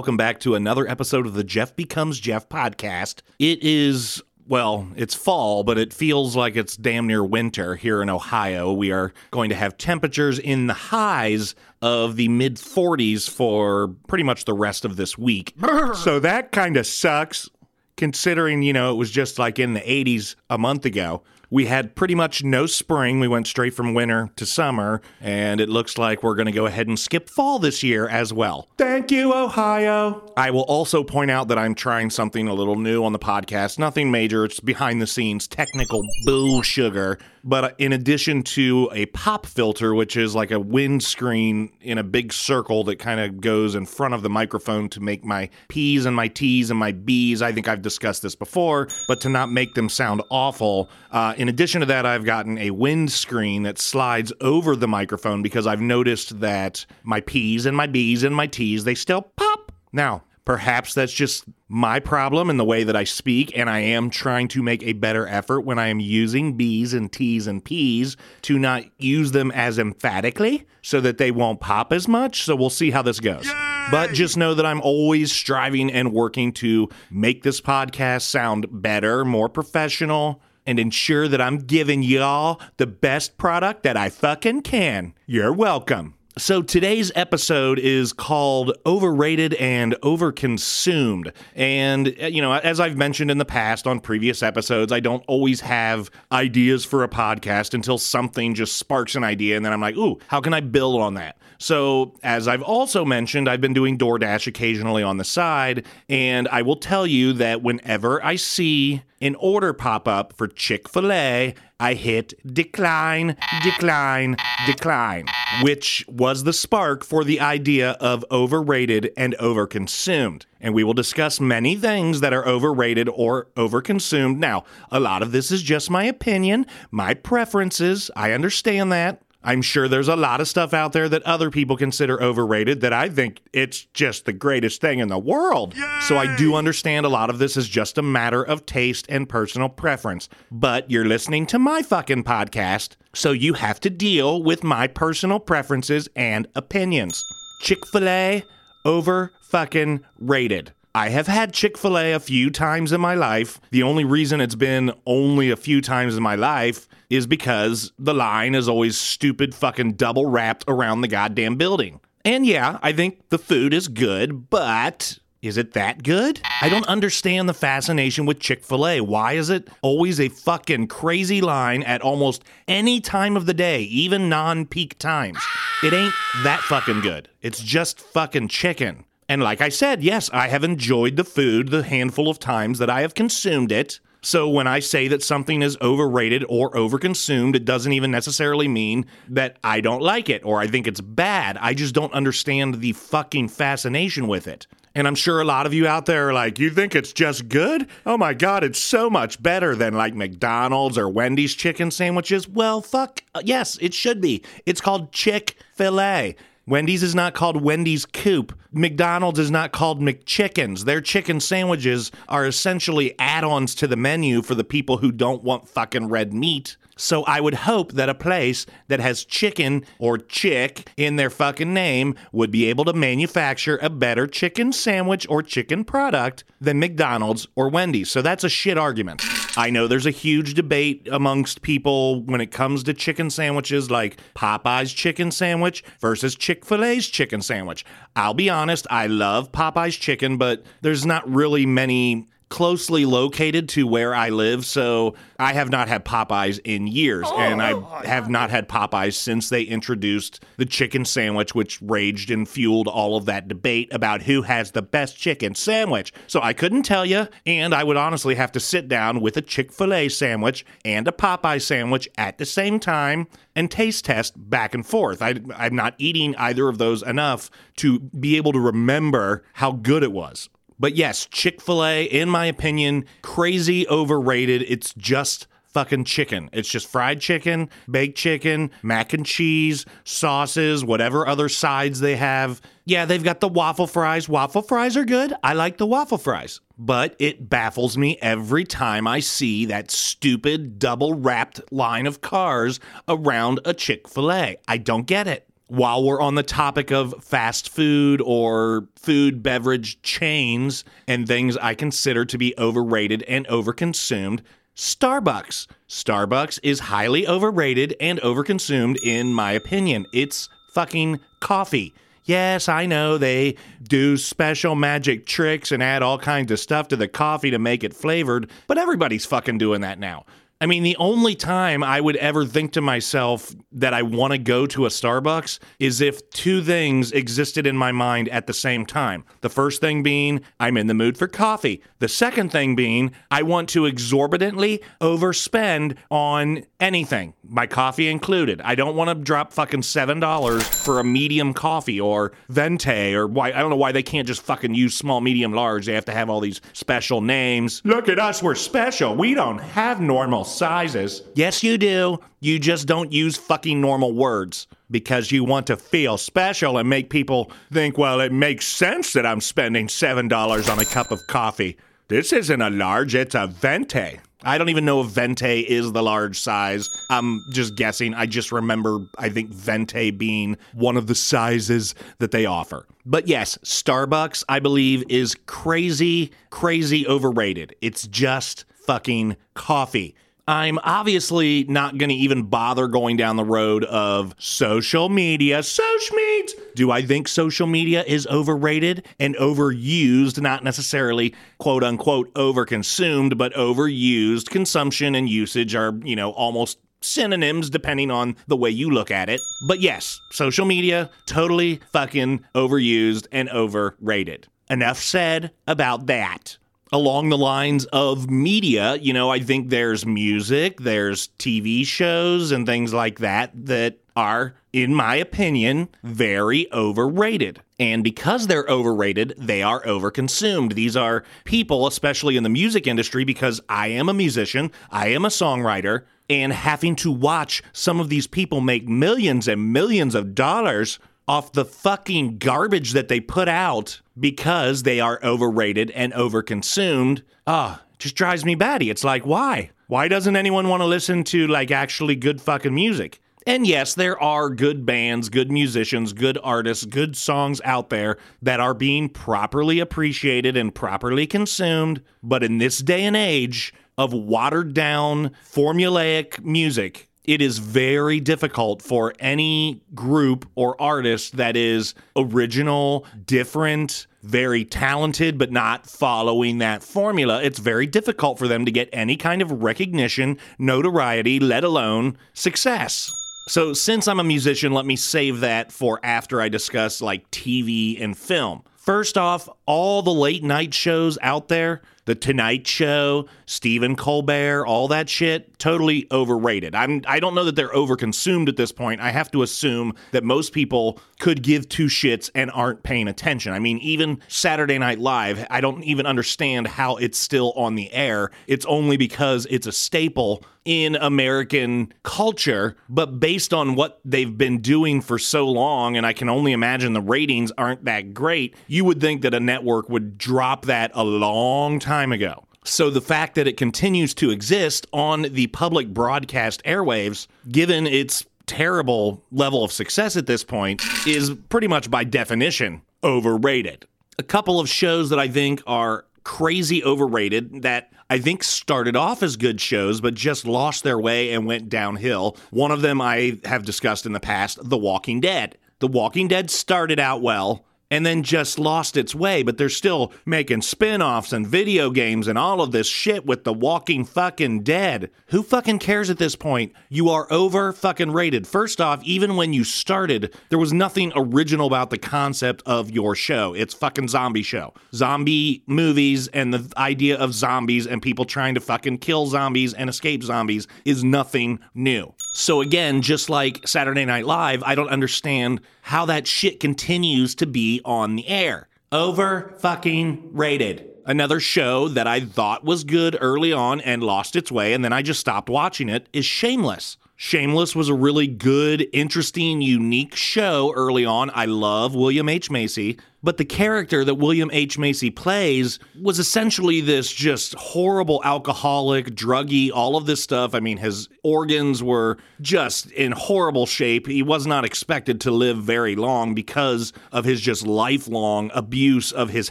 welcome back to another episode of the Jeff Becomes Jeff podcast. It is, well, it's fall, but it feels like it's damn near winter here in Ohio. We are going to have temperatures in the highs of the mid 40s for pretty much the rest of this week. so that kind of sucks considering, you know, it was just like in the 80s a month ago. We had pretty much no spring. We went straight from winter to summer, and it looks like we're going to go ahead and skip fall this year as well. Thank you, Ohio. I will also point out that I'm trying something a little new on the podcast. Nothing major, it's behind the scenes technical bull sugar. But in addition to a pop filter, which is like a windscreen in a big circle that kind of goes in front of the microphone to make my P's and my T's and my B's, I think I've discussed this before, but to not make them sound awful. Uh, in addition to that, I've gotten a windscreen that slides over the microphone because I've noticed that my P's and my B's and my T's, they still pop. Now, Perhaps that's just my problem in the way that I speak, and I am trying to make a better effort when I am using B's and T's and P's to not use them as emphatically so that they won't pop as much. So we'll see how this goes. Yay! But just know that I'm always striving and working to make this podcast sound better, more professional, and ensure that I'm giving y'all the best product that I fucking can. You're welcome. So today's episode is called Overrated and Overconsumed. And, uh, you know, as I've mentioned in the past on previous episodes, I don't always have ideas for a podcast until something just sparks an idea. And then I'm like, ooh, how can I build on that? So, as I've also mentioned, I've been doing DoorDash occasionally on the side. And I will tell you that whenever I see an order pop up for Chick fil A, I hit decline, decline, decline, which was the spark for the idea of overrated and overconsumed. And we will discuss many things that are overrated or overconsumed. Now, a lot of this is just my opinion, my preferences. I understand that. I'm sure there's a lot of stuff out there that other people consider overrated that I think it's just the greatest thing in the world. Yay! So I do understand a lot of this is just a matter of taste and personal preference. But you're listening to my fucking podcast, so you have to deal with my personal preferences and opinions. Chick fil A, over fucking rated. I have had Chick fil A a few times in my life. The only reason it's been only a few times in my life is because the line is always stupid fucking double wrapped around the goddamn building. And yeah, I think the food is good, but is it that good? I don't understand the fascination with Chick fil A. Why is it always a fucking crazy line at almost any time of the day, even non peak times? It ain't that fucking good. It's just fucking chicken. And like I said, yes, I have enjoyed the food the handful of times that I have consumed it. So when I say that something is overrated or overconsumed, it doesn't even necessarily mean that I don't like it or I think it's bad. I just don't understand the fucking fascination with it. And I'm sure a lot of you out there are like, you think it's just good? Oh my God, it's so much better than like McDonald's or Wendy's chicken sandwiches. Well, fuck, uh, yes, it should be. It's called Chick fil A. Wendy's is not called Wendy's Coop. McDonald's is not called McChickens. Their chicken sandwiches are essentially add ons to the menu for the people who don't want fucking red meat. So I would hope that a place that has chicken or chick in their fucking name would be able to manufacture a better chicken sandwich or chicken product than McDonald's or Wendy's. So that's a shit argument. I know there's a huge debate amongst people when it comes to chicken sandwiches like Popeye's chicken sandwich versus Chick fil A's chicken sandwich. I'll be honest, I love Popeye's chicken, but there's not really many closely located to where I live, so I have not had Popeyes in years, oh, and I oh, have not had Popeyes since they introduced the chicken sandwich, which raged and fueled all of that debate about who has the best chicken sandwich. So I couldn't tell you, and I would honestly have to sit down with a Chick fil A sandwich and a Popeye sandwich at the same time and taste test back and forth. I, I'm not eating either of those enough to be able to remember how good it was. But yes, Chick fil A, in my opinion, crazy overrated. It's just fucking chicken. It's just fried chicken, baked chicken, mac and cheese, sauces, whatever other sides they have. Yeah, they've got the waffle fries. Waffle fries are good. I like the waffle fries. But it baffles me every time I see that stupid double wrapped line of cars around a Chick fil A. I don't get it. While we're on the topic of fast food or food beverage chains and things I consider to be overrated and overconsumed, Starbucks. Starbucks is highly overrated and overconsumed, in my opinion. It's fucking coffee. Yes, I know they do special magic tricks and add all kinds of stuff to the coffee to make it flavored, but everybody's fucking doing that now. I mean, the only time I would ever think to myself that I want to go to a Starbucks is if two things existed in my mind at the same time. The first thing being, I'm in the mood for coffee. The second thing being, I want to exorbitantly overspend on anything, my coffee included. I don't want to drop fucking $7 for a medium coffee or venti or why, I don't know why they can't just fucking use small, medium, large. They have to have all these special names. Look at us, we're special. We don't have normal sizes. Yes, you do. You just don't use fucking normal words because you want to feel special and make people think, well, it makes sense that I'm spending $7 on a cup of coffee. This isn't a large, it's a venti. I don't even know if venti is the large size. I'm just guessing. I just remember, I think venti being one of the sizes that they offer. But yes, Starbucks, I believe, is crazy, crazy overrated. It's just fucking coffee. I'm obviously not going to even bother going down the road of social media. Social media. Do I think social media is overrated and overused? Not necessarily quote unquote overconsumed, but overused. Consumption and usage are, you know, almost synonyms depending on the way you look at it. But yes, social media, totally fucking overused and overrated. Enough said about that along the lines of media. You know, I think there's music, there's TV shows, and things like that that are, in my opinion, very overrated. And because they're overrated, they are overconsumed. These are people, especially in the music industry, because I am a musician, I am a songwriter, and having to watch some of these people make millions and millions of dollars off the fucking garbage that they put out because they are overrated and overconsumed. Ah, just drives me batty. It's like, why? Why doesn't anyone want to listen to like actually good fucking music? And yes, there are good bands, good musicians, good artists, good songs out there that are being properly appreciated and properly consumed. But in this day and age of watered down, formulaic music, it is very difficult for any group or artist that is original, different, very talented, but not following that formula. It's very difficult for them to get any kind of recognition, notoriety, let alone success. So, since I'm a musician, let me save that for after I discuss like TV and film. First off, all the late night shows out there, The Tonight Show, Stephen Colbert, all that shit, totally overrated. I'm I don't know that they're overconsumed at this point. I have to assume that most people could give two shits and aren't paying attention. I mean, even Saturday Night Live, I don't even understand how it's still on the air. It's only because it's a staple in American culture, but based on what they've been doing for so long, and I can only imagine the ratings aren't that great, you would think that a network would drop that a long time ago. So the fact that it continues to exist on the public broadcast airwaves, given its terrible level of success at this point, is pretty much by definition overrated. A couple of shows that I think are crazy overrated that I think started off as good shows, but just lost their way and went downhill. One of them I have discussed in the past The Walking Dead. The Walking Dead started out well and then just lost its way, but they're still making spin offs and video games and all of this shit with The Walking fucking Dead. Who fucking cares at this point? You are over fucking rated. First off, even when you started, there was nothing original about the concept of your show. It's fucking zombie show. Zombie movies and the idea of zombies and people trying to fucking kill zombies and escape zombies is nothing new. So again, just like Saturday Night Live, I don't understand how that shit continues to be on the air. Over fucking rated. Another show that I thought was good early on and lost its way, and then I just stopped watching it, is Shameless. Shameless was a really good, interesting, unique show early on. I love William H. Macy. But the character that William H. Macy plays was essentially this just horrible alcoholic, druggy, all of this stuff. I mean, his organs were just in horrible shape. He was not expected to live very long because of his just lifelong abuse of his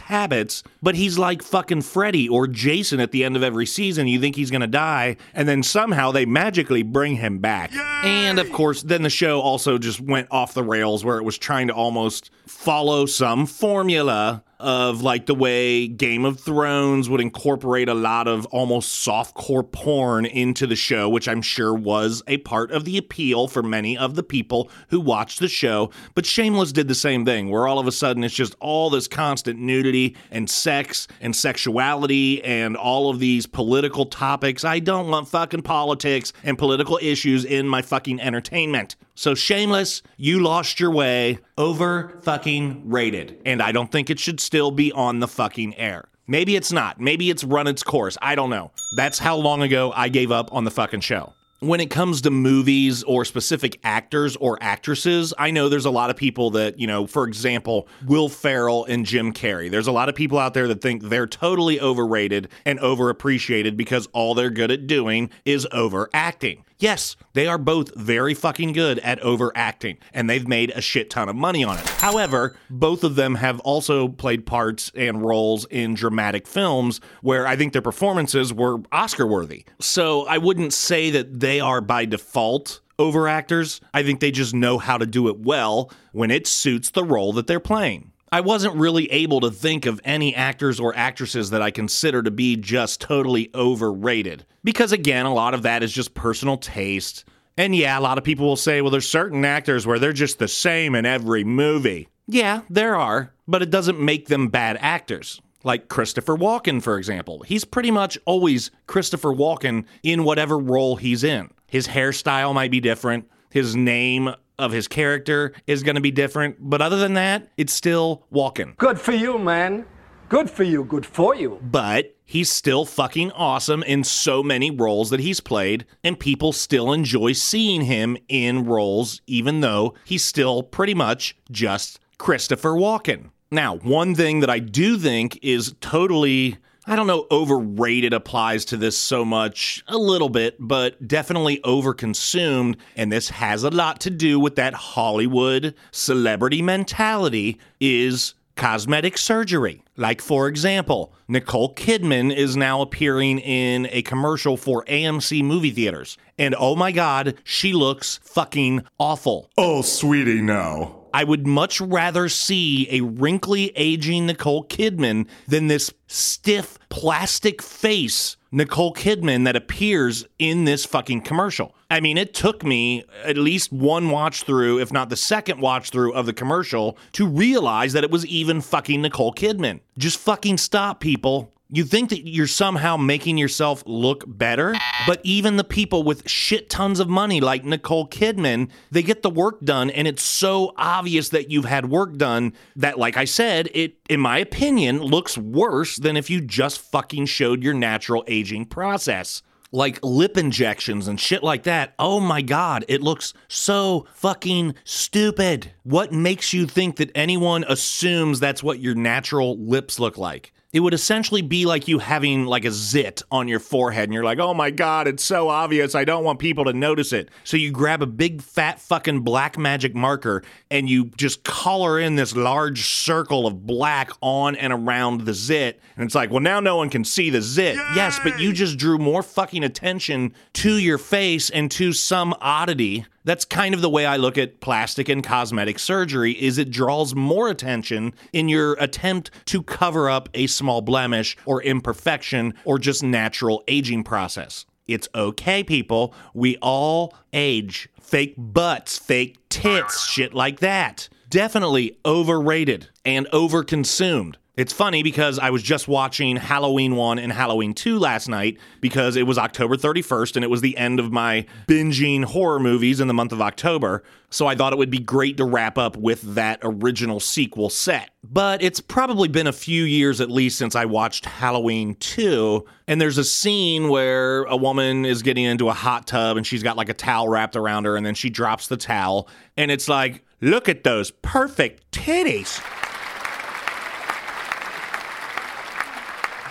habits. But he's like fucking Freddy or Jason at the end of every season. You think he's going to die, and then somehow they magically bring him back. And of course, then the show also just went off the rails where it was trying to almost follow some formula of like the way Game of Thrones would incorporate a lot of almost softcore porn into the show, which I'm sure was a part of the appeal for many of the people who watched the show. But Shameless did the same thing, where all of a sudden it's just all this constant nudity and sex and sexuality and all of these political topics. I don't want fucking politics and political issues in my fucking entertainment. So Shameless, you lost your way, over fucking rated. And I don't think it should still be on the fucking air. Maybe it's not. Maybe it's run its course. I don't know. That's how long ago I gave up on the fucking show when it comes to movies or specific actors or actresses, I know there's a lot of people that, you know, for example, Will Ferrell and Jim Carrey. There's a lot of people out there that think they're totally overrated and overappreciated because all they're good at doing is overacting. Yes, they are both very fucking good at overacting, and they've made a shit ton of money on it. However, both of them have also played parts and roles in dramatic films where I think their performances were Oscar worthy. So I wouldn't say that they are by default overactors. I think they just know how to do it well when it suits the role that they're playing. I wasn't really able to think of any actors or actresses that I consider to be just totally overrated. Because again, a lot of that is just personal taste. And yeah, a lot of people will say, well, there's certain actors where they're just the same in every movie. Yeah, there are, but it doesn't make them bad actors. Like Christopher Walken, for example. He's pretty much always Christopher Walken in whatever role he's in. His hairstyle might be different, his name of his character is going to be different. But other than that, it's still Walken. Good for you, man. Good for you. Good for you. But he's still fucking awesome in so many roles that he's played, and people still enjoy seeing him in roles, even though he's still pretty much just Christopher Walken. Now, one thing that I do think is totally I don't know, overrated applies to this so much, a little bit, but definitely overconsumed. And this has a lot to do with that Hollywood celebrity mentality is cosmetic surgery. Like, for example, Nicole Kidman is now appearing in a commercial for AMC movie theaters. And oh my God, she looks fucking awful. Oh, sweetie, no. I would much rather see a wrinkly aging Nicole Kidman than this stiff plastic face Nicole Kidman that appears in this fucking commercial. I mean, it took me at least one watch through, if not the second watch through of the commercial, to realize that it was even fucking Nicole Kidman. Just fucking stop, people. You think that you're somehow making yourself look better, but even the people with shit tons of money like Nicole Kidman, they get the work done and it's so obvious that you've had work done that like I said, it in my opinion looks worse than if you just fucking showed your natural aging process like lip injections and shit like that. Oh my God, it looks so fucking stupid. What makes you think that anyone assumes that's what your natural lips look like? It would essentially be like you having like a zit on your forehead and you're like, oh my God, it's so obvious. I don't want people to notice it. So you grab a big fat fucking black magic marker and you just color in this large circle of black on and around the zit. And it's like, well, now no one can see the zit. Yay! Yes, but you just drew more fucking attention to your face and to some oddity that's kind of the way I look at plastic and cosmetic surgery is it draws more attention in your attempt to cover up a small blemish or imperfection or just natural aging process. It's okay, people. We all age. Fake butts, fake tits, shit like that. Definitely overrated and overconsumed. It's funny because I was just watching Halloween 1 and Halloween 2 last night because it was October 31st and it was the end of my binging horror movies in the month of October. So I thought it would be great to wrap up with that original sequel set. But it's probably been a few years at least since I watched Halloween 2. And there's a scene where a woman is getting into a hot tub and she's got like a towel wrapped around her and then she drops the towel. And it's like, look at those perfect titties.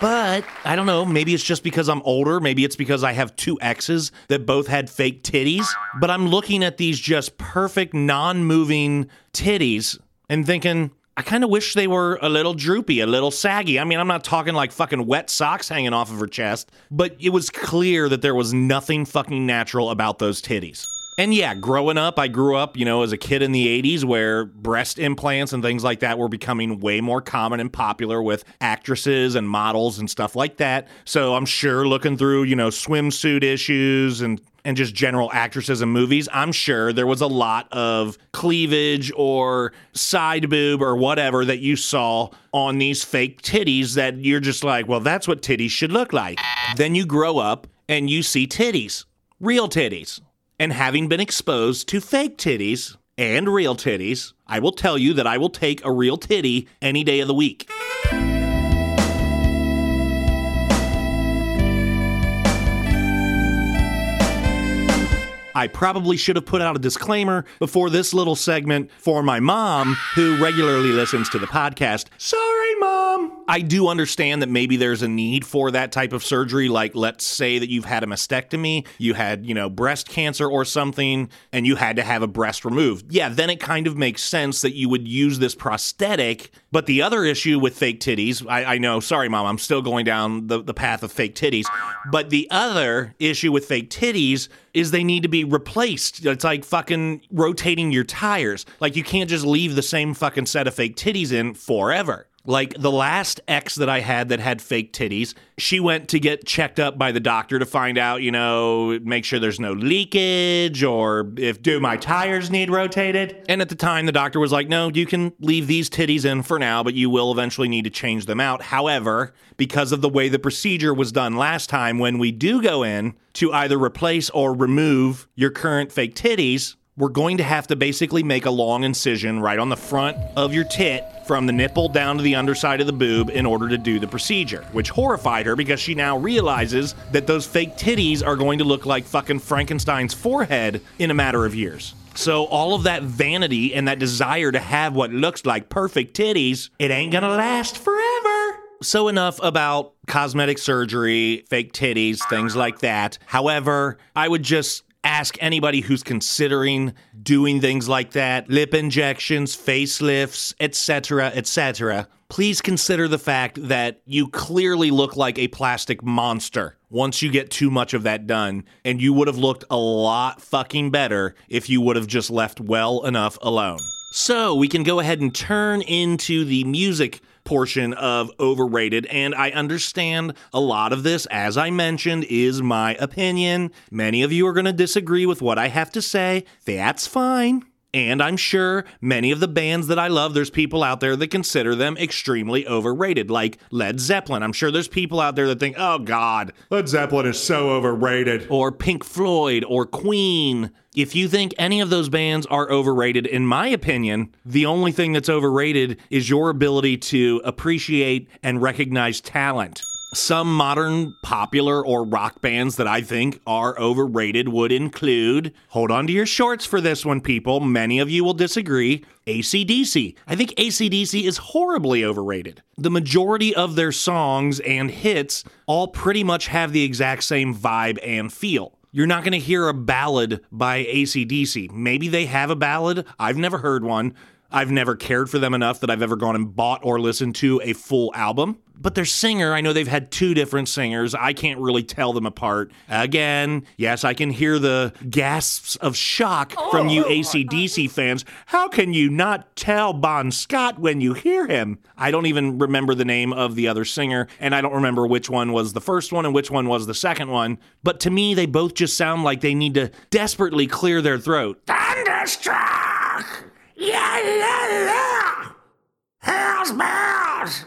But I don't know, maybe it's just because I'm older. Maybe it's because I have two exes that both had fake titties. But I'm looking at these just perfect, non moving titties and thinking, I kind of wish they were a little droopy, a little saggy. I mean, I'm not talking like fucking wet socks hanging off of her chest, but it was clear that there was nothing fucking natural about those titties. And yeah, growing up, I grew up, you know, as a kid in the 80s where breast implants and things like that were becoming way more common and popular with actresses and models and stuff like that. So I'm sure looking through, you know, swimsuit issues and and just general actresses and movies, I'm sure there was a lot of cleavage or side boob or whatever that you saw on these fake titties that you're just like, well, that's what titties should look like. Then you grow up and you see titties, real titties. And having been exposed to fake titties and real titties, I will tell you that I will take a real titty any day of the week. I probably should have put out a disclaimer before this little segment for my mom, who regularly listens to the podcast. Sorry, mom. I do understand that maybe there's a need for that type of surgery. Like, let's say that you've had a mastectomy, you had, you know, breast cancer or something, and you had to have a breast removed. Yeah, then it kind of makes sense that you would use this prosthetic. But the other issue with fake titties, I, I know, sorry, mom, I'm still going down the, the path of fake titties. But the other issue with fake titties is they need to be replaced. It's like fucking rotating your tires. Like you can't just leave the same fucking set of fake titties in forever. Like the last ex that I had that had fake titties, she went to get checked up by the doctor to find out, you know, make sure there's no leakage or if do my tires need rotated. And at the time the doctor was like, "No, you can leave these titties in for now, but you will eventually need to change them out." However, because of the way the procedure was done last time when we do go in to either replace or remove your current fake titties, we're going to have to basically make a long incision right on the front of your tit from the nipple down to the underside of the boob in order to do the procedure, which horrified her because she now realizes that those fake titties are going to look like fucking Frankenstein's forehead in a matter of years. So all of that vanity and that desire to have what looks like perfect titties, it ain't gonna last forever. So enough about cosmetic surgery, fake titties, things like that. However, I would just ask anybody who's considering doing things like that lip injections facelifts etc etc please consider the fact that you clearly look like a plastic monster once you get too much of that done. And you would have looked a lot fucking better if you would have just left well enough alone. So we can go ahead and turn into the music portion of overrated. And I understand a lot of this, as I mentioned, is my opinion. Many of you are going to disagree with what I have to say. That's fine. And I'm sure many of the bands that I love, there's people out there that consider them extremely overrated, like Led Zeppelin. I'm sure there's people out there that think, oh God, Led Zeppelin is so overrated. or Pink Floyd, or Queen. If you think any of those bands are overrated, in my opinion, the only thing that's overrated is your ability to appreciate and recognize talent. Some modern popular or rock bands that I think are overrated would include, hold on to your shorts for this one, people. Many of you will disagree. ACDC. I think ACDC is horribly overrated. The majority of their songs and hits all pretty much have the exact same vibe and feel. You're not going to hear a ballad by ACDC. Maybe they have a ballad. I've never heard one. I've never cared for them enough that I've ever gone and bought or listened to a full album. But their singer, I know they've had two different singers. I can't really tell them apart. Again, yes, I can hear the gasps of shock from you oh. ACDC fans. How can you not tell Bon Scott when you hear him? I don't even remember the name of the other singer, and I don't remember which one was the first one and which one was the second one. But to me, they both just sound like they need to desperately clear their throat. Thunderstruck! Yeah, yeah, yeah! Hell's bells!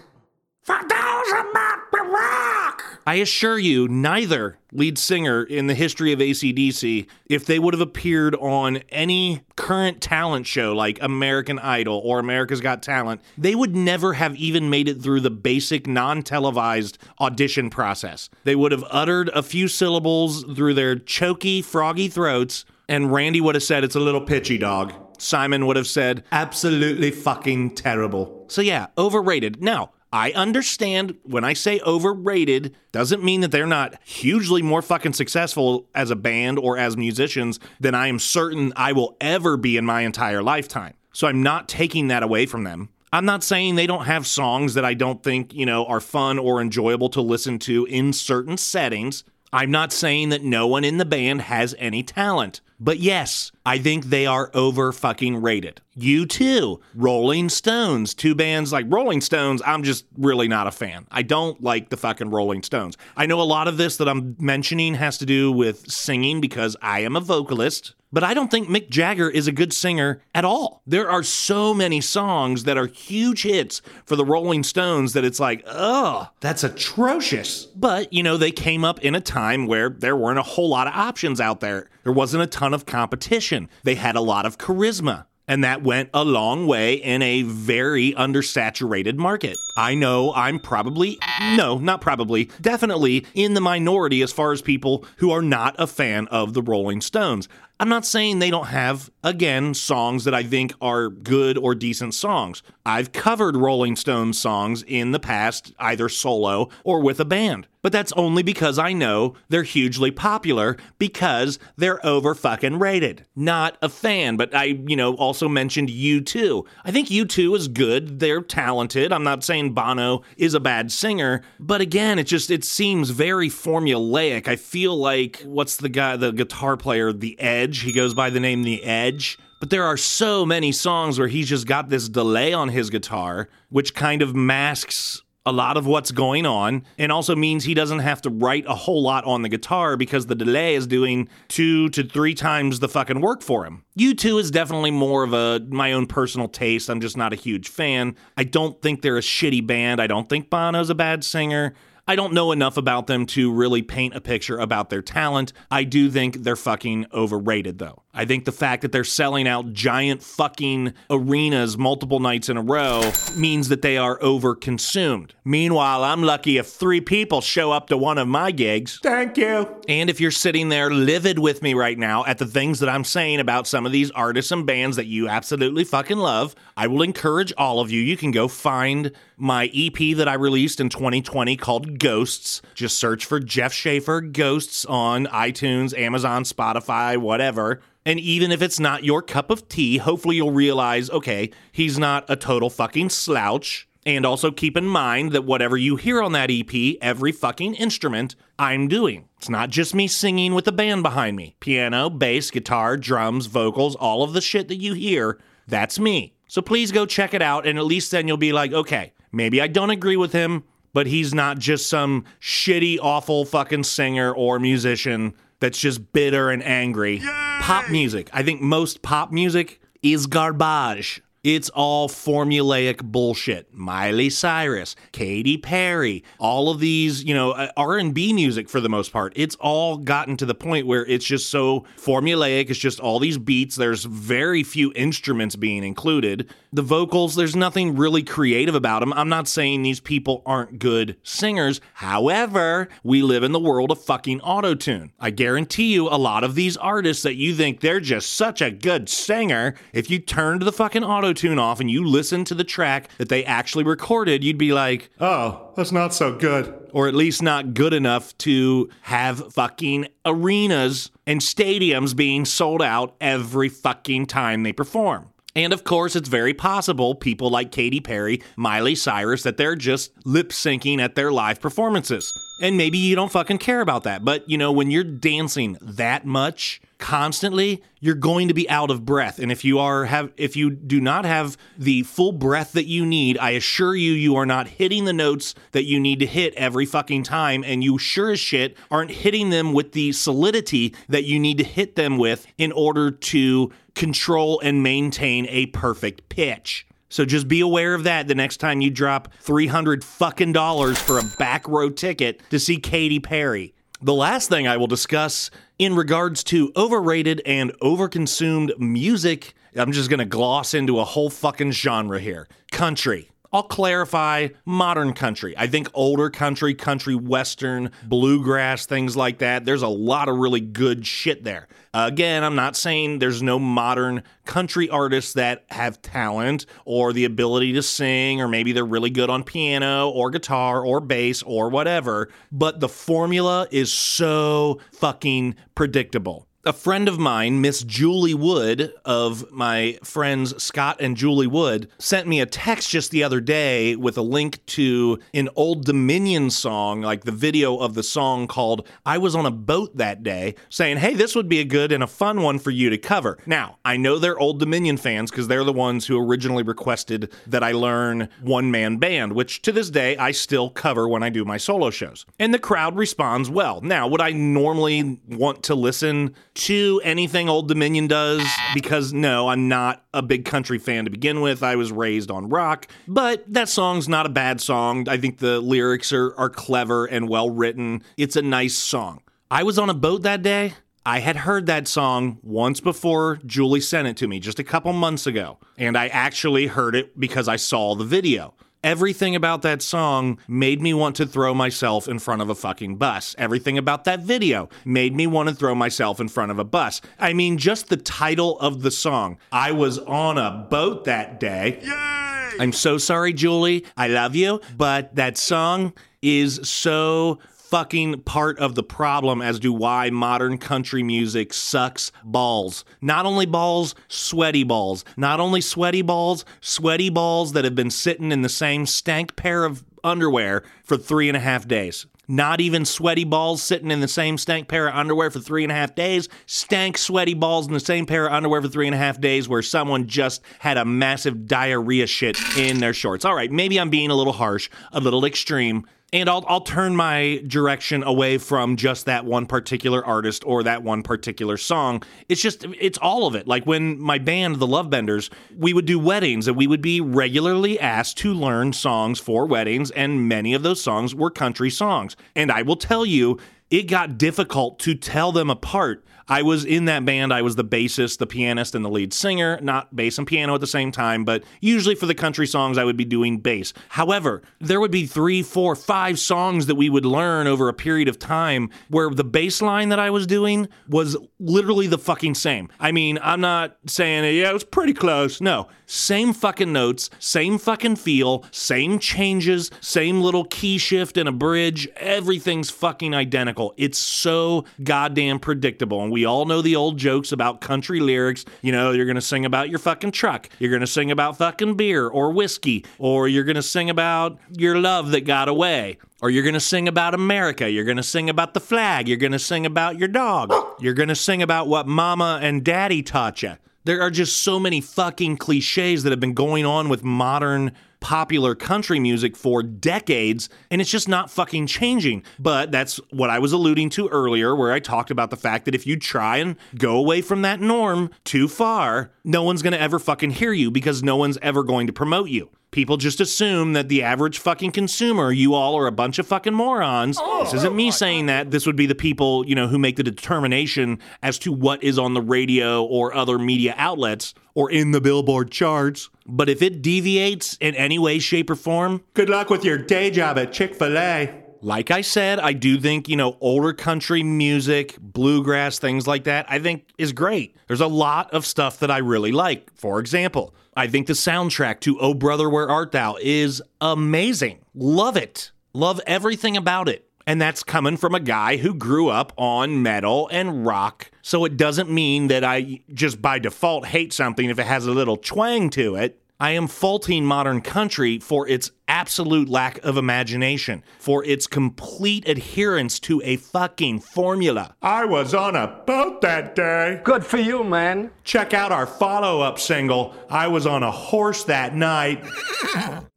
I assure you, neither lead singer in the history of ACDC, if they would have appeared on any current talent show like American Idol or America's Got Talent, they would never have even made it through the basic non televised audition process. They would have uttered a few syllables through their choky, froggy throats, and Randy would have said, It's a little pitchy, dog. Simon would have said, absolutely fucking terrible. So, yeah, overrated. Now, I understand when I say overrated, doesn't mean that they're not hugely more fucking successful as a band or as musicians than I am certain I will ever be in my entire lifetime. So I'm not taking that away from them. I'm not saying they don't have songs that I don't think, you know, are fun or enjoyable to listen to in certain settings. I'm not saying that no one in the band has any talent. But yes, I think they are over fucking rated. U2. Rolling Stones, two bands like Rolling Stones, I'm just really not a fan. I don't like the fucking Rolling Stones. I know a lot of this that I'm mentioning has to do with singing because I am a vocalist but I don't think Mick Jagger is a good singer at all. There are so many songs that are huge hits for the Rolling Stones that it's like, ugh, That's atrocious. but, you know, they came up in a time where there weren't a whole lot of options out there. There wasn't a ton of competition. They had a lot of charisma. And that went a long way in a very undersaturated market. I know I'm probably, no, not probably, definitely in the minority as far as people who are not a fan of the Rolling Stones. I'm not saying they don't have, again, songs that I think are good or decent songs. I've covered Rolling Stones songs in the past, either solo or with a band. But that's only because I know they're hugely popular because they're over fucking rated. Not a fan, but I, you know, also mentioned U2. I think U2 is good. They're talented. I'm not saying Bono is a bad singer, but again, it just it seems very formulaic. I feel like what's the guy, the guitar player, The Edge? He goes by the name The Edge. But there are so many songs where he's just got this delay on his guitar, which kind of masks a lot of what's going on and also means he doesn't have to write a whole lot on the guitar because the delay is doing two to three times the fucking work for him. U2 is definitely more of a my own personal taste. I'm just not a huge fan. I don't think they're a shitty band. I don't think Bono's a bad singer. I don't know enough about them to really paint a picture about their talent. I do think they're fucking overrated, though. I think the fact that they're selling out giant fucking arenas multiple nights in a row means that they are overconsumed. Meanwhile, I'm lucky if three people show up to one of my gigs. Thank you. And if you're sitting there livid with me right now at the things that I'm saying about some of these artists and bands that you absolutely fucking love, I will encourage all of you. You can go find my EP that I released in 2020 called Ghosts. Just search for Jeff Schaefer Ghosts on iTunes, Amazon, Spotify, whatever. And even if it's not your cup of tea, hopefully you'll realize okay, he's not a total fucking slouch. And also keep in mind that whatever you hear on that EP, every fucking instrument, I'm doing. It's not just me singing with the band behind me. Piano, bass, guitar, drums, vocals, all of the shit that you hear, that's me. So please go check it out, and at least then you'll be like, okay, maybe I don't agree with him, but he's not just some shitty, awful fucking singer or musician that's just bitter and angry. Pop music. I think most pop music is garbage. It's all formulaic bullshit. Miley Cyrus, Katy Perry, all of these, you know, uh, R&B music for the most part. It's all gotten to the point where it's just so formulaic. It's just all these beats. There's very few instruments being included. The vocals, there's nothing really creative about them. I'm not saying these people aren't good singers. However, we live in the world of fucking autotune. I guarantee you a lot of these artists that you think they're just such a good singer, if you turned the fucking autotune off and you listen to the track that they actually recorded, you'd be like, Oh, that's not so good. or at least not good enough to have fucking arenas and stadiums being sold out every fucking time they perform. And of course, it's very possible people like Katy Perry, Miley Cyrus, that they're just lip syncing at their live performances. And maybe you don't fucking care about that. But you know, when you're dancing that much constantly, you're going to be out of breath. And if you are have if you do not have the full breath that you need, I assure you you are not hitting the notes that you need to hit every fucking time and you sure as shit aren't hitting them with the solidity that you need to hit them with in order to control and maintain a perfect pitch. So just be aware of that the next time you drop 300 fucking dollars for a back row ticket to see Katy Perry. The last thing I will discuss in regards to overrated and overconsumed music, I'm just going to gloss into a whole fucking genre here. Country. I'll clarify modern country. I think older country, country western, bluegrass, things like that, there's a lot of really good shit there. Again, I'm not saying there's no modern country artists that have talent or the ability to sing, or maybe they're really good on piano or guitar or bass or whatever, but the formula is so fucking predictable a friend of mine, Miss Julie Wood of my friends Scott and Julie Wood, sent me a text just the other day with a link to an Old Dominion song, like the video of the song called I Was on a Boat That Day, saying, hey, this would be a good and a fun one for you to cover. Now, I know they're Old Dominion fans because they're the ones who originally requested that I learn one man band, which to this day I still cover when I do my solo shows. And the crowd responds well. Now, would I normally want to listen? To anything Old Dominion does because no, I'm not a big country fan to begin with. I was raised on rock, but that song's not a bad song. I think the lyrics are, are clever and well written. It's a nice song. I was on a boat that day. I had heard that song once before Julie sent it to me just a couple months ago, and I actually heard it because I saw the video. Everything about that song made me want to throw myself in front of a fucking bus. Everything about that video made me want to throw myself in front of a bus. I mean, just the title of the song. I was on a boat that day. Yay! I'm so sorry, Julie. I love you, but that song is so fucking part of the problem as to why modern country music sucks balls. Not only balls, sweaty balls. Not only sweaty balls, sweaty balls that have been sitting in the same stank pair of underwear for three and a half days. Not even sweaty balls sitting in the same stank pair of underwear for three and a half days. Stank sweaty balls in the same pair of underwear for three and a half days where someone just had a massive diarrhea shit in their shorts. All right, maybe I'm being a little harsh, a little extreme and I'll I'll turn my direction away from just that one particular artist or that one particular song. It's just it's all of it. Like when my band, the Lovebenders, we would do weddings and we would be regularly asked to learn songs for weddings, and many of those songs were country songs. And I will tell you, it got difficult to tell them apart I was in that band. I was the bassist, the pianist, and the lead singer, not bass and piano at the same time, but usually for the country songs, I would be doing bass. However, there would be three, four, five songs that we would learn over a period of time where the bass line that I was doing was literally the fucking same. I mean, I'm not saying, yeah, it was pretty close. No, same fucking notes, same fucking feel, same changes, same little key shift and a bridge. Everything's fucking identical. It's so goddamn predictable. And we all know the old jokes about country lyrics. You know, you're going to sing about your fucking truck. You're going to sing about fucking beer or whiskey, or you're going to sing about your love that got away. Or you're going to sing about America. You're going to sing about the flag. You're going to sing about your dog. You're going to sing about what mama and daddy taught you. There are just so many fucking cliches that have been going on with modern popular country music for decades, and it's just not fucking changing. But that's what I was alluding to earlier, where I talked about the fact that if you try and go away from that norm too far, no one's gonna ever fucking hear you because no one's ever going to promote you. People just assume that the average fucking consumer, you all are a bunch of fucking morons. Oh, this isn't oh me saying that. This would be the people, you know, who make the determination as to what is on the radio or other media outlets or in the Billboard charts. But if it deviates in any way, shape, or form, good luck with your day job at Chick fil A. Like I said, I do think, you know, older country music, bluegrass, things like that, I think is great. There's a lot of stuff that I really like. For example, I think the soundtrack to Oh Brother Where Art Thou is amazing. Love it. Love everything about it. And that's coming from a guy who grew up on metal and rock. So it doesn't mean that I just by default hate something if it has a little twang to it. I am faulting modern country for its absolute lack of imagination, for its complete adherence to a fucking formula. I was on a boat that day. Good for you, man. Check out our follow up single, I Was on a Horse That Night.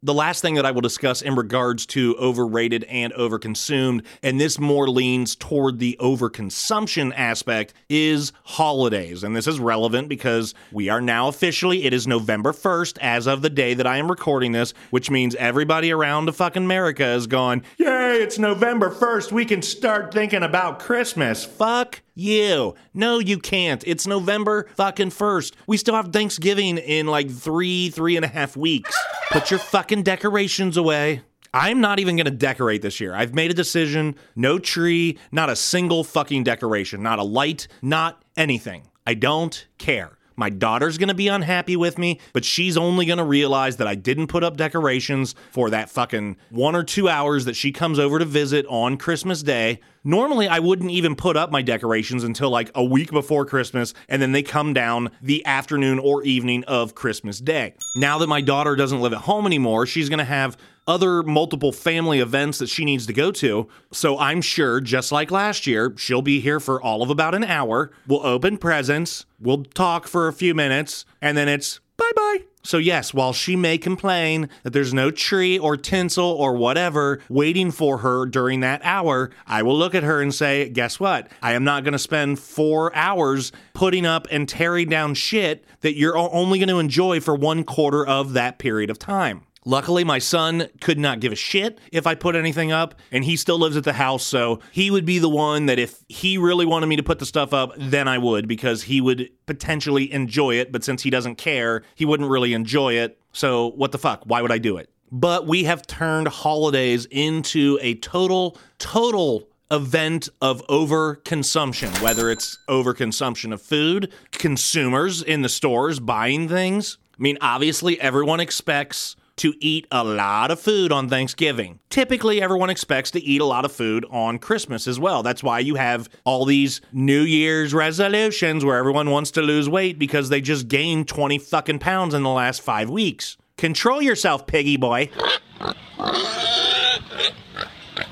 the last thing that I will discuss in regards to overrated and overconsumed, and this more leans toward the overconsumption aspect, is holidays. And this is relevant because we are now officially, it is November 1st as of the day that I am recording this, which means every everybody around the fucking America is going, Yay, it's November 1st. We can start thinking about Christmas. fuck you. No, you can't. It's November fucking 1st. We still have Thanksgiving in like three, three and a half weeks. Put your fucking decorations away. I'm not even gonna decorate this year. I've made a decision no tree, not a single fucking decoration, not a light, not anything. I don't care. My daughter's gonna be unhappy with me, but she's only gonna realize that I didn't put up decorations for that fucking one or two hours that she comes over to visit on Christmas Day. Normally, I wouldn't even put up my decorations until like a week before Christmas, and then they come down the afternoon or evening of Christmas Day. Now that my daughter doesn't live at home anymore, she's gonna have other multiple family events that she needs to go to. So I'm sure, just like last year, she'll be here for all of about an hour. We'll open presents, we'll talk for a few minutes, and then it's bye bye. So, yes, while she may complain that there's no tree or tinsel or whatever waiting for her during that hour, I will look at her and say, Guess what? I am not going to spend four hours putting up and tearing down shit that you're only going to enjoy for one quarter of that period of time. Luckily, my son could not give a shit if I put anything up, and he still lives at the house, so he would be the one that if he really wanted me to put the stuff up, then I would, because he would potentially enjoy it, but since he doesn't care, he wouldn't really enjoy it. So, what the fuck? Why would I do it? But we have turned holidays into a total, total event of overconsumption, whether it's overconsumption of food, consumers in the stores buying things. I mean, obviously, everyone expects to eat a lot of food on Thanksgiving. Typically, everyone expects to eat a lot of food on Christmas as well. That's why you have all these New Year's resolutions where everyone wants to lose weight because they just gained 20 fucking pounds in the last five weeks. Control yourself, piggy boy.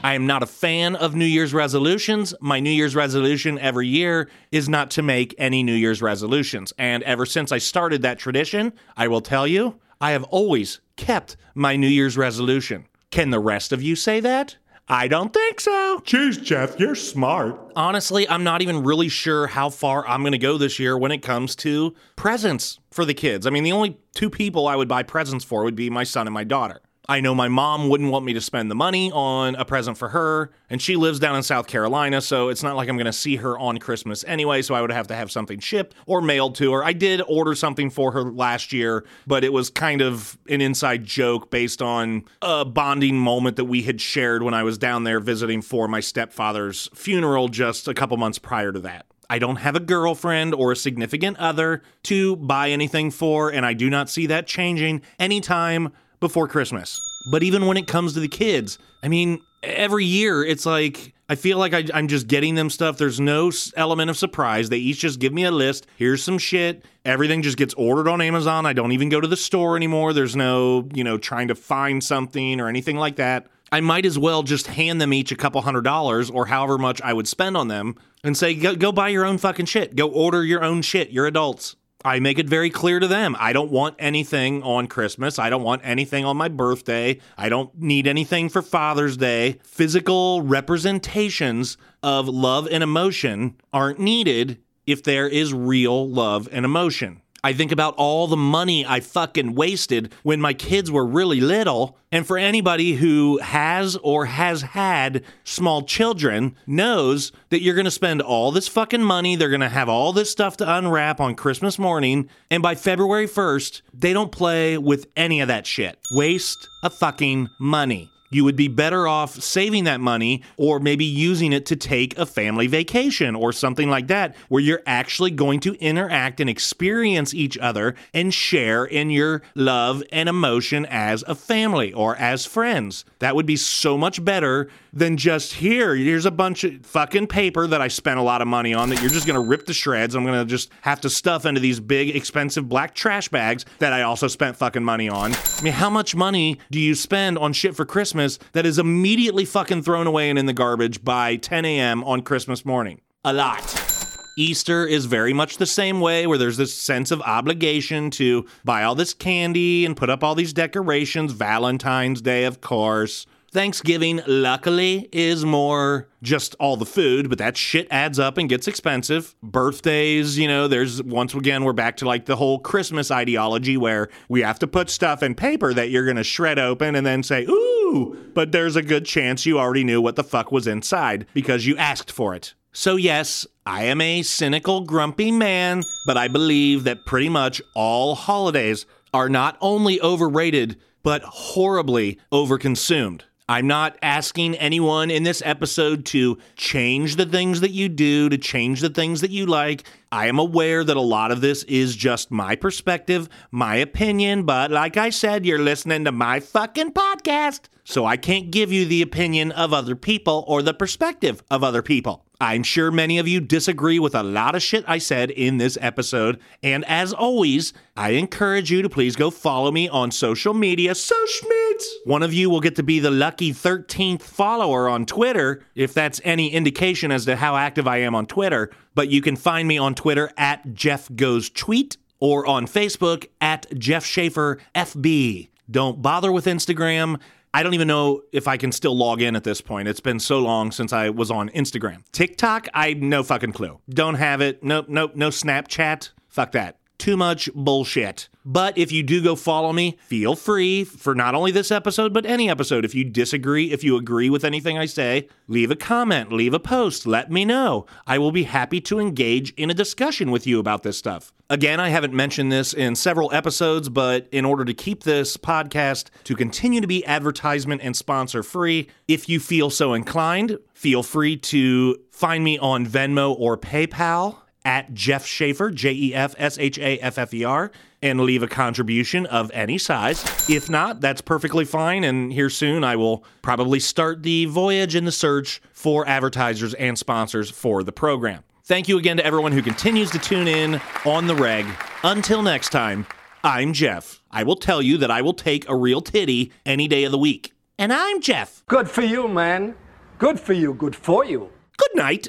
I am not a fan of New Year's resolutions. My New Year's resolution every year is not to make any New Year's resolutions. And ever since I started that tradition, I will tell you, I have always kept my New Year's resolution. Can the rest of you say that? I don't think so. Jeez, Jeff, you're smart. Honestly, I'm not even really sure how far I'm going to go this year when it comes to presents for the kids. I mean, the only two people I would buy presents for would be my son and my daughter. I know my mom wouldn't want me to spend the money on a present for her, and she lives down in South Carolina, so it's not like I'm going to see her on Christmas anyway, so I would have to have something shipped or mailed to her. I did order something for her last year, but it was kind of an inside joke based on a bonding moment that we had shared when I was down there visiting for my stepfather's funeral just a couple months prior to that. I don't have a girlfriend or a significant other to buy anything for, and I do not see that changing anytime before Christmas. But even when it comes to the kids, I mean, every year it's like I feel like I, am just getting them stuff. There's no element of surprise. They each just give me a list. Here's some shit. Everything just gets ordered on Amazon. I don't even go to the store anymore. There's no, you know, trying to find something or anything like that. I might as well just hand them each a couple hundred dollars or however much I would spend on them and say, go, go buy your own fucking shit. Go order your own shit. You're adults. I make it very clear to them. I don't want anything on Christmas. I don't want anything on my birthday. I don't need anything for Father's Day. Physical representations of love and emotion aren't needed if there is real love and emotion. I think about all the money I fucking wasted when my kids were really little. And for anybody who has or has had small children, knows that you're gonna spend all this fucking money. They're gonna have all this stuff to unwrap on Christmas morning. And by February 1st, they don't play with any of that shit. Waste of fucking money you would be better off saving that money or maybe using it to take a family vacation or something like that, where you're actually going to interact and experience each other and share in your love and emotion as a family or as friends. That would be so much better than just here. Here's a bunch of fucking paper that I spent a lot of money on that you're just gonna rip to shreds. I'm gonna just have to stuff into these big, expensive black trash bags that I also spent fucking money on. I mean, how much money do you spend on shit for Christmas that is immediately fucking thrown away and in the garbage by 10 a.m. on Christmas morning? A lot. Easter is very much the same way, where there's this sense of obligation to buy all this candy and put up all these decorations. Valentine's Day, of course. Thanksgiving, luckily, is more just all the food, but that shit adds up and gets expensive. Birthdays, you know, there's once again, we're back to like the whole Christmas ideology where we have to put stuff in paper that you're going to shred open and then say, ooh, but there's a good chance you already knew what the fuck was inside because you asked for it. So, yes, I am a cynical, grumpy man, but I believe that pretty much all holidays are not only overrated, but horribly overconsumed. I'm not asking anyone in this episode to change the things that you do, to change the things that you like. I am aware that a lot of this is just my perspective, my opinion, but like I said, you're listening to my fucking podcast. So I can't give you the opinion of other people or the perspective of other people. I'm sure many of you disagree with a lot of shit I said in this episode. And as always, I encourage you to please go follow me on social media. So Schmitz! One of you will get to be the lucky 13th follower on Twitter, if that's any indication as to how active I am on Twitter. But you can find me on Twitter at Jeff Goes Tweet or on Facebook at Jeff Shaffer FB. Don't bother with Instagram. I don't even know if I can still log in at this point. It's been so long since I was on Instagram. TikTok, I no fucking clue. Don't have it. Nope, nope, no Snapchat. Fuck that. Too much bullshit. But if you do go follow me, feel free for not only this episode, but any episode. If you disagree, if you agree with anything I say, leave a comment, leave a post, let me know. I will be happy to engage in a discussion with you about this stuff. Again, I haven't mentioned this in several episodes, but in order to keep this podcast to continue to be advertisement and sponsor free, if you feel so inclined, feel free to find me on Venmo or PayPal at Jeff Shaffer, J E F S H A F F E R, and leave a contribution of any size. If not, that's perfectly fine. And here soon, I will probably start the voyage in the search for advertisers and sponsors for the program. Thank you again to everyone who continues to tune in on the reg. Until next time, I'm Jeff. I will tell you that I will take a real titty any day of the week. And I'm Jeff. Good for you, man. Good for you. Good for you. Good night.